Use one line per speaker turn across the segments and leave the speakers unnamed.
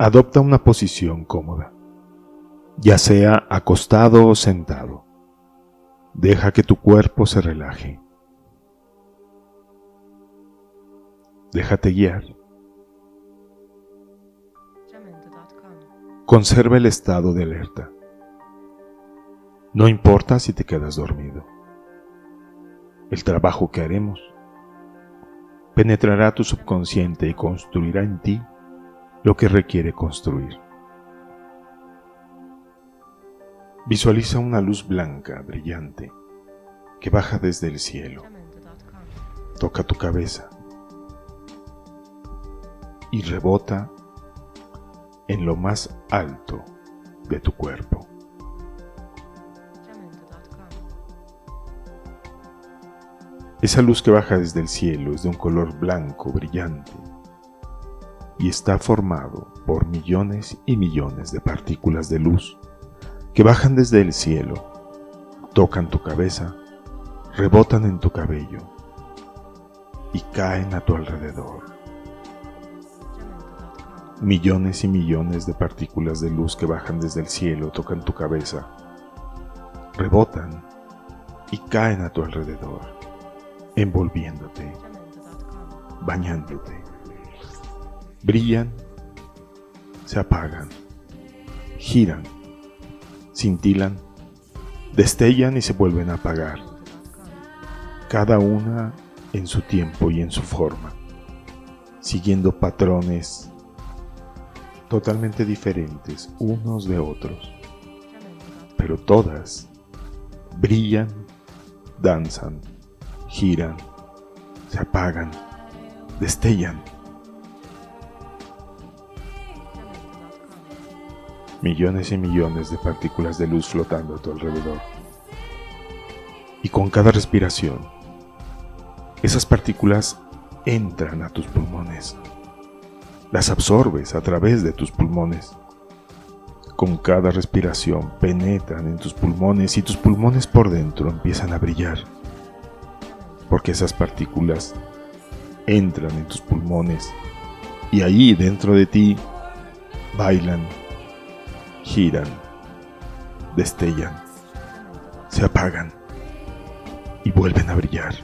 Adopta una posición cómoda, ya sea acostado o sentado. Deja que tu cuerpo se relaje. Déjate guiar. Conserva el estado de alerta. No importa si te quedas dormido. El trabajo que haremos penetrará tu subconsciente y construirá en ti lo que requiere construir. Visualiza una luz blanca, brillante, que baja desde el cielo. Toca tu cabeza y rebota en lo más alto de tu cuerpo. Esa luz que baja desde el cielo es de un color blanco brillante y está formado por millones y millones de partículas de luz que bajan desde el cielo, tocan tu cabeza, rebotan en tu cabello y caen a tu alrededor. Millones y millones de partículas de luz que bajan desde el cielo tocan tu cabeza, rebotan y caen a tu alrededor envolviéndote, bañándote. Brillan, se apagan, giran, cintilan, destellan y se vuelven a apagar, cada una en su tiempo y en su forma, siguiendo patrones totalmente diferentes unos de otros, pero todas brillan, danzan, giran, se apagan, destellan. Millones y millones de partículas de luz flotando a tu alrededor. Y con cada respiración, esas partículas entran a tus pulmones. Las absorbes a través de tus pulmones. Con cada respiración penetran en tus pulmones y tus pulmones por dentro empiezan a brillar porque esas partículas entran en tus pulmones y ahí dentro de ti bailan, giran, destellan, se apagan y vuelven a brillar.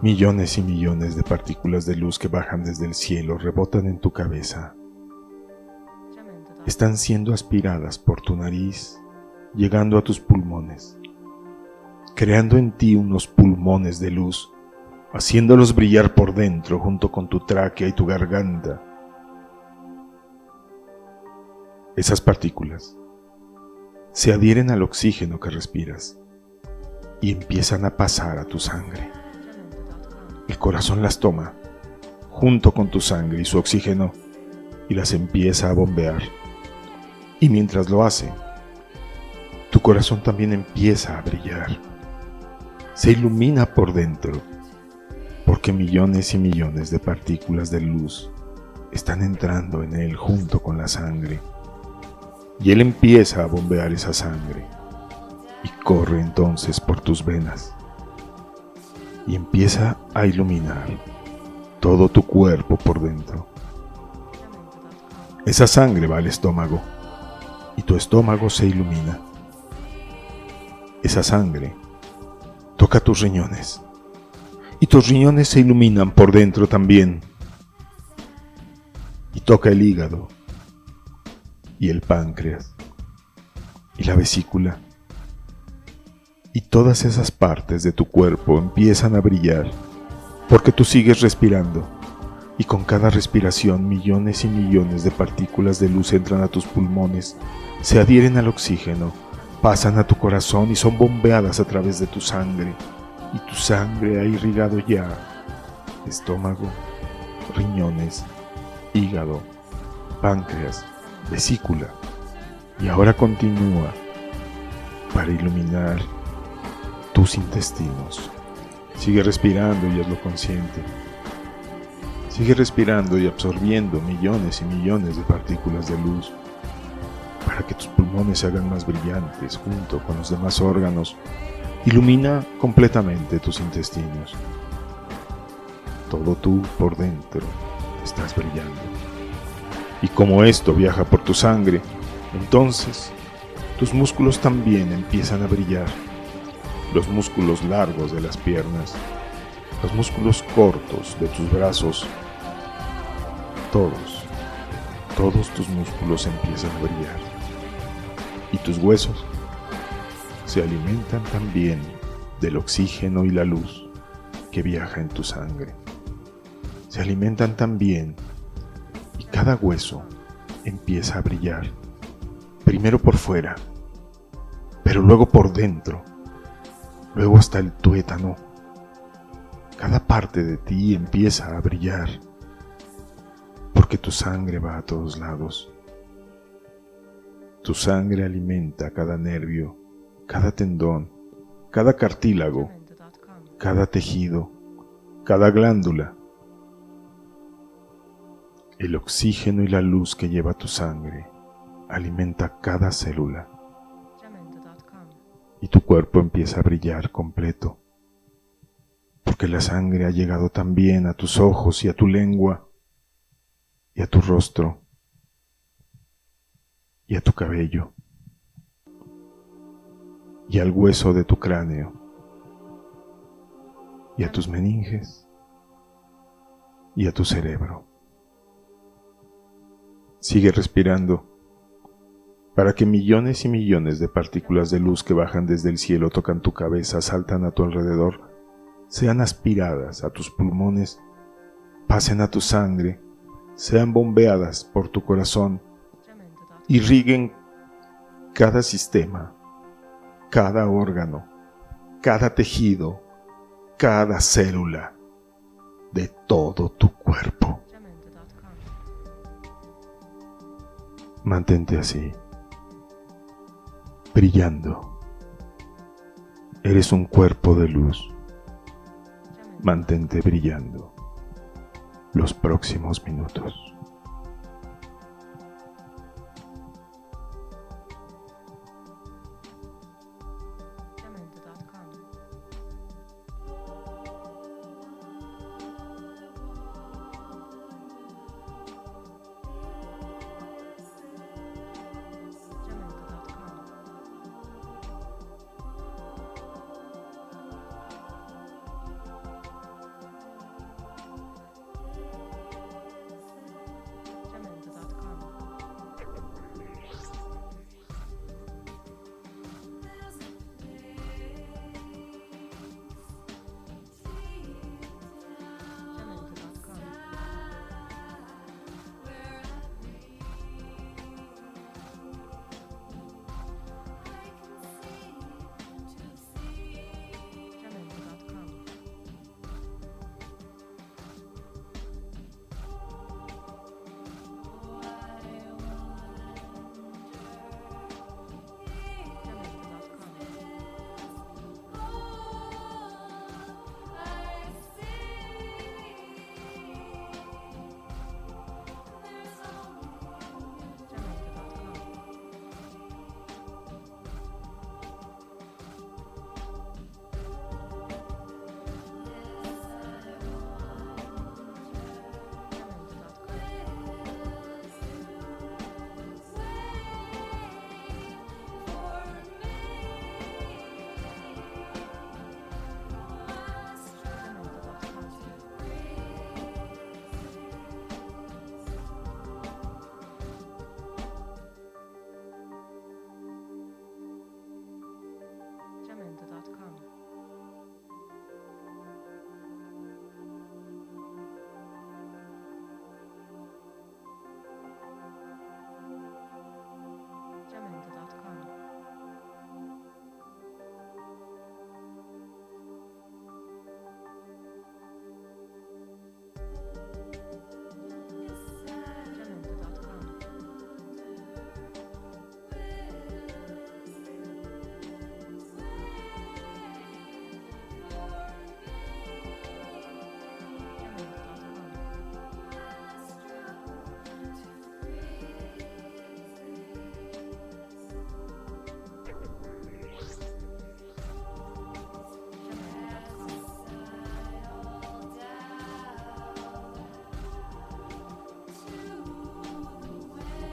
Millones y millones de partículas de luz que bajan desde el cielo rebotan en tu cabeza. Están siendo aspiradas por tu nariz, llegando a tus pulmones creando en ti unos pulmones de luz, haciéndolos brillar por dentro junto con tu tráquea y tu garganta. Esas partículas se adhieren al oxígeno que respiras y empiezan a pasar a tu sangre. El corazón las toma junto con tu sangre y su oxígeno y las empieza a bombear. Y mientras lo hace, tu corazón también empieza a brillar se ilumina por dentro, porque millones y millones de partículas de luz están entrando en él junto con la sangre. Y él empieza a bombear esa sangre y corre entonces por tus venas y empieza a iluminar todo tu cuerpo por dentro. Esa sangre va al estómago y tu estómago se ilumina. Esa sangre toca tus riñones. Y tus riñones se iluminan por dentro también. Y toca el hígado. Y el páncreas. Y la vesícula. Y todas esas partes de tu cuerpo empiezan a brillar porque tú sigues respirando. Y con cada respiración millones y millones de partículas de luz entran a tus pulmones, se adhieren al oxígeno pasan a tu corazón y son bombeadas a través de tu sangre. Y tu sangre ha irrigado ya estómago, riñones, hígado, páncreas, vesícula. Y ahora continúa para iluminar tus intestinos. Sigue respirando y hazlo consciente. Sigue respirando y absorbiendo millones y millones de partículas de luz para que tus pulmones se hagan más brillantes junto con los demás órganos. Ilumina completamente tus intestinos. Todo tú por dentro estás brillando. Y como esto viaja por tu sangre, entonces tus músculos también empiezan a brillar. Los músculos largos de las piernas, los músculos cortos de tus brazos, todos, todos tus músculos empiezan a brillar. Y tus huesos se alimentan también del oxígeno y la luz que viaja en tu sangre. Se alimentan también cada hueso empieza a brillar, primero por fuera, pero luego por dentro, luego hasta el tuétano. Cada parte de ti empieza a brillar, porque tu sangre va a todos lados. Tu sangre alimenta cada nervio, cada tendón, cada cartílago, cada tejido, cada glándula. El oxígeno y la luz que lleva tu sangre alimenta cada célula. Y tu cuerpo empieza a brillar completo, porque la sangre ha llegado también a tus ojos y a tu lengua y a tu rostro y a tu cabello y al hueso de tu cráneo y a tus meninges y a tu cerebro. Sigue respirando para que millones y millones de partículas de luz que bajan desde el cielo tocan tu cabeza, saltan a tu alrededor, sean aspiradas a tus pulmones, pasen a tu sangre, sean bombeadas por tu corazón, irriguen cada sistema, cada órgano, cada tejido, cada célula de todo tu cuerpo. Mantente así, brillando. Eres un cuerpo de luz. Mantente brillando los próximos minutos.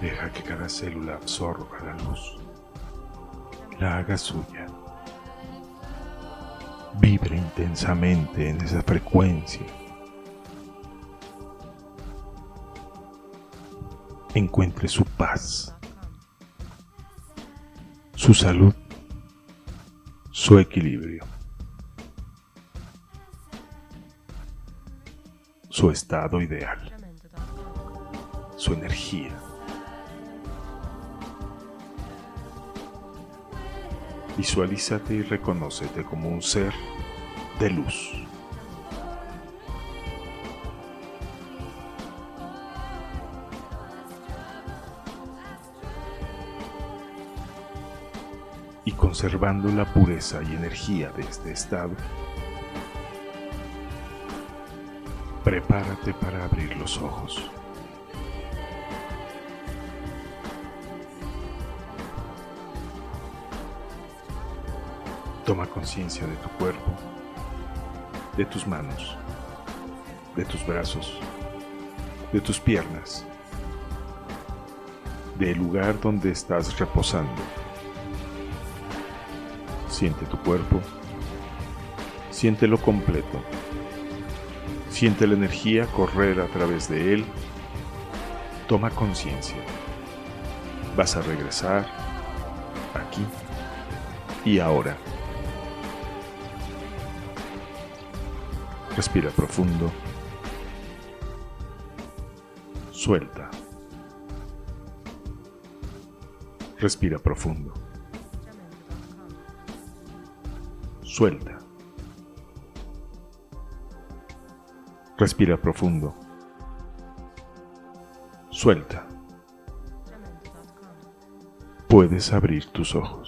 Deja que cada célula absorba la luz, la haga suya. Vibre intensamente en esa frecuencia. Encuentre su paz, su salud, su equilibrio, su estado ideal, su energía. Visualízate y reconócete como un ser de luz. Y conservando la pureza y energía de este estado, prepárate para abrir los ojos. Toma conciencia de tu cuerpo, de tus manos, de tus brazos, de tus piernas, del lugar donde estás reposando. Siente tu cuerpo, siéntelo completo, siente la energía correr a través de él. Toma conciencia. Vas a regresar aquí y ahora. Respira profundo. Suelta. Respira profundo. Suelta. Respira profundo. Suelta. Puedes abrir tus ojos.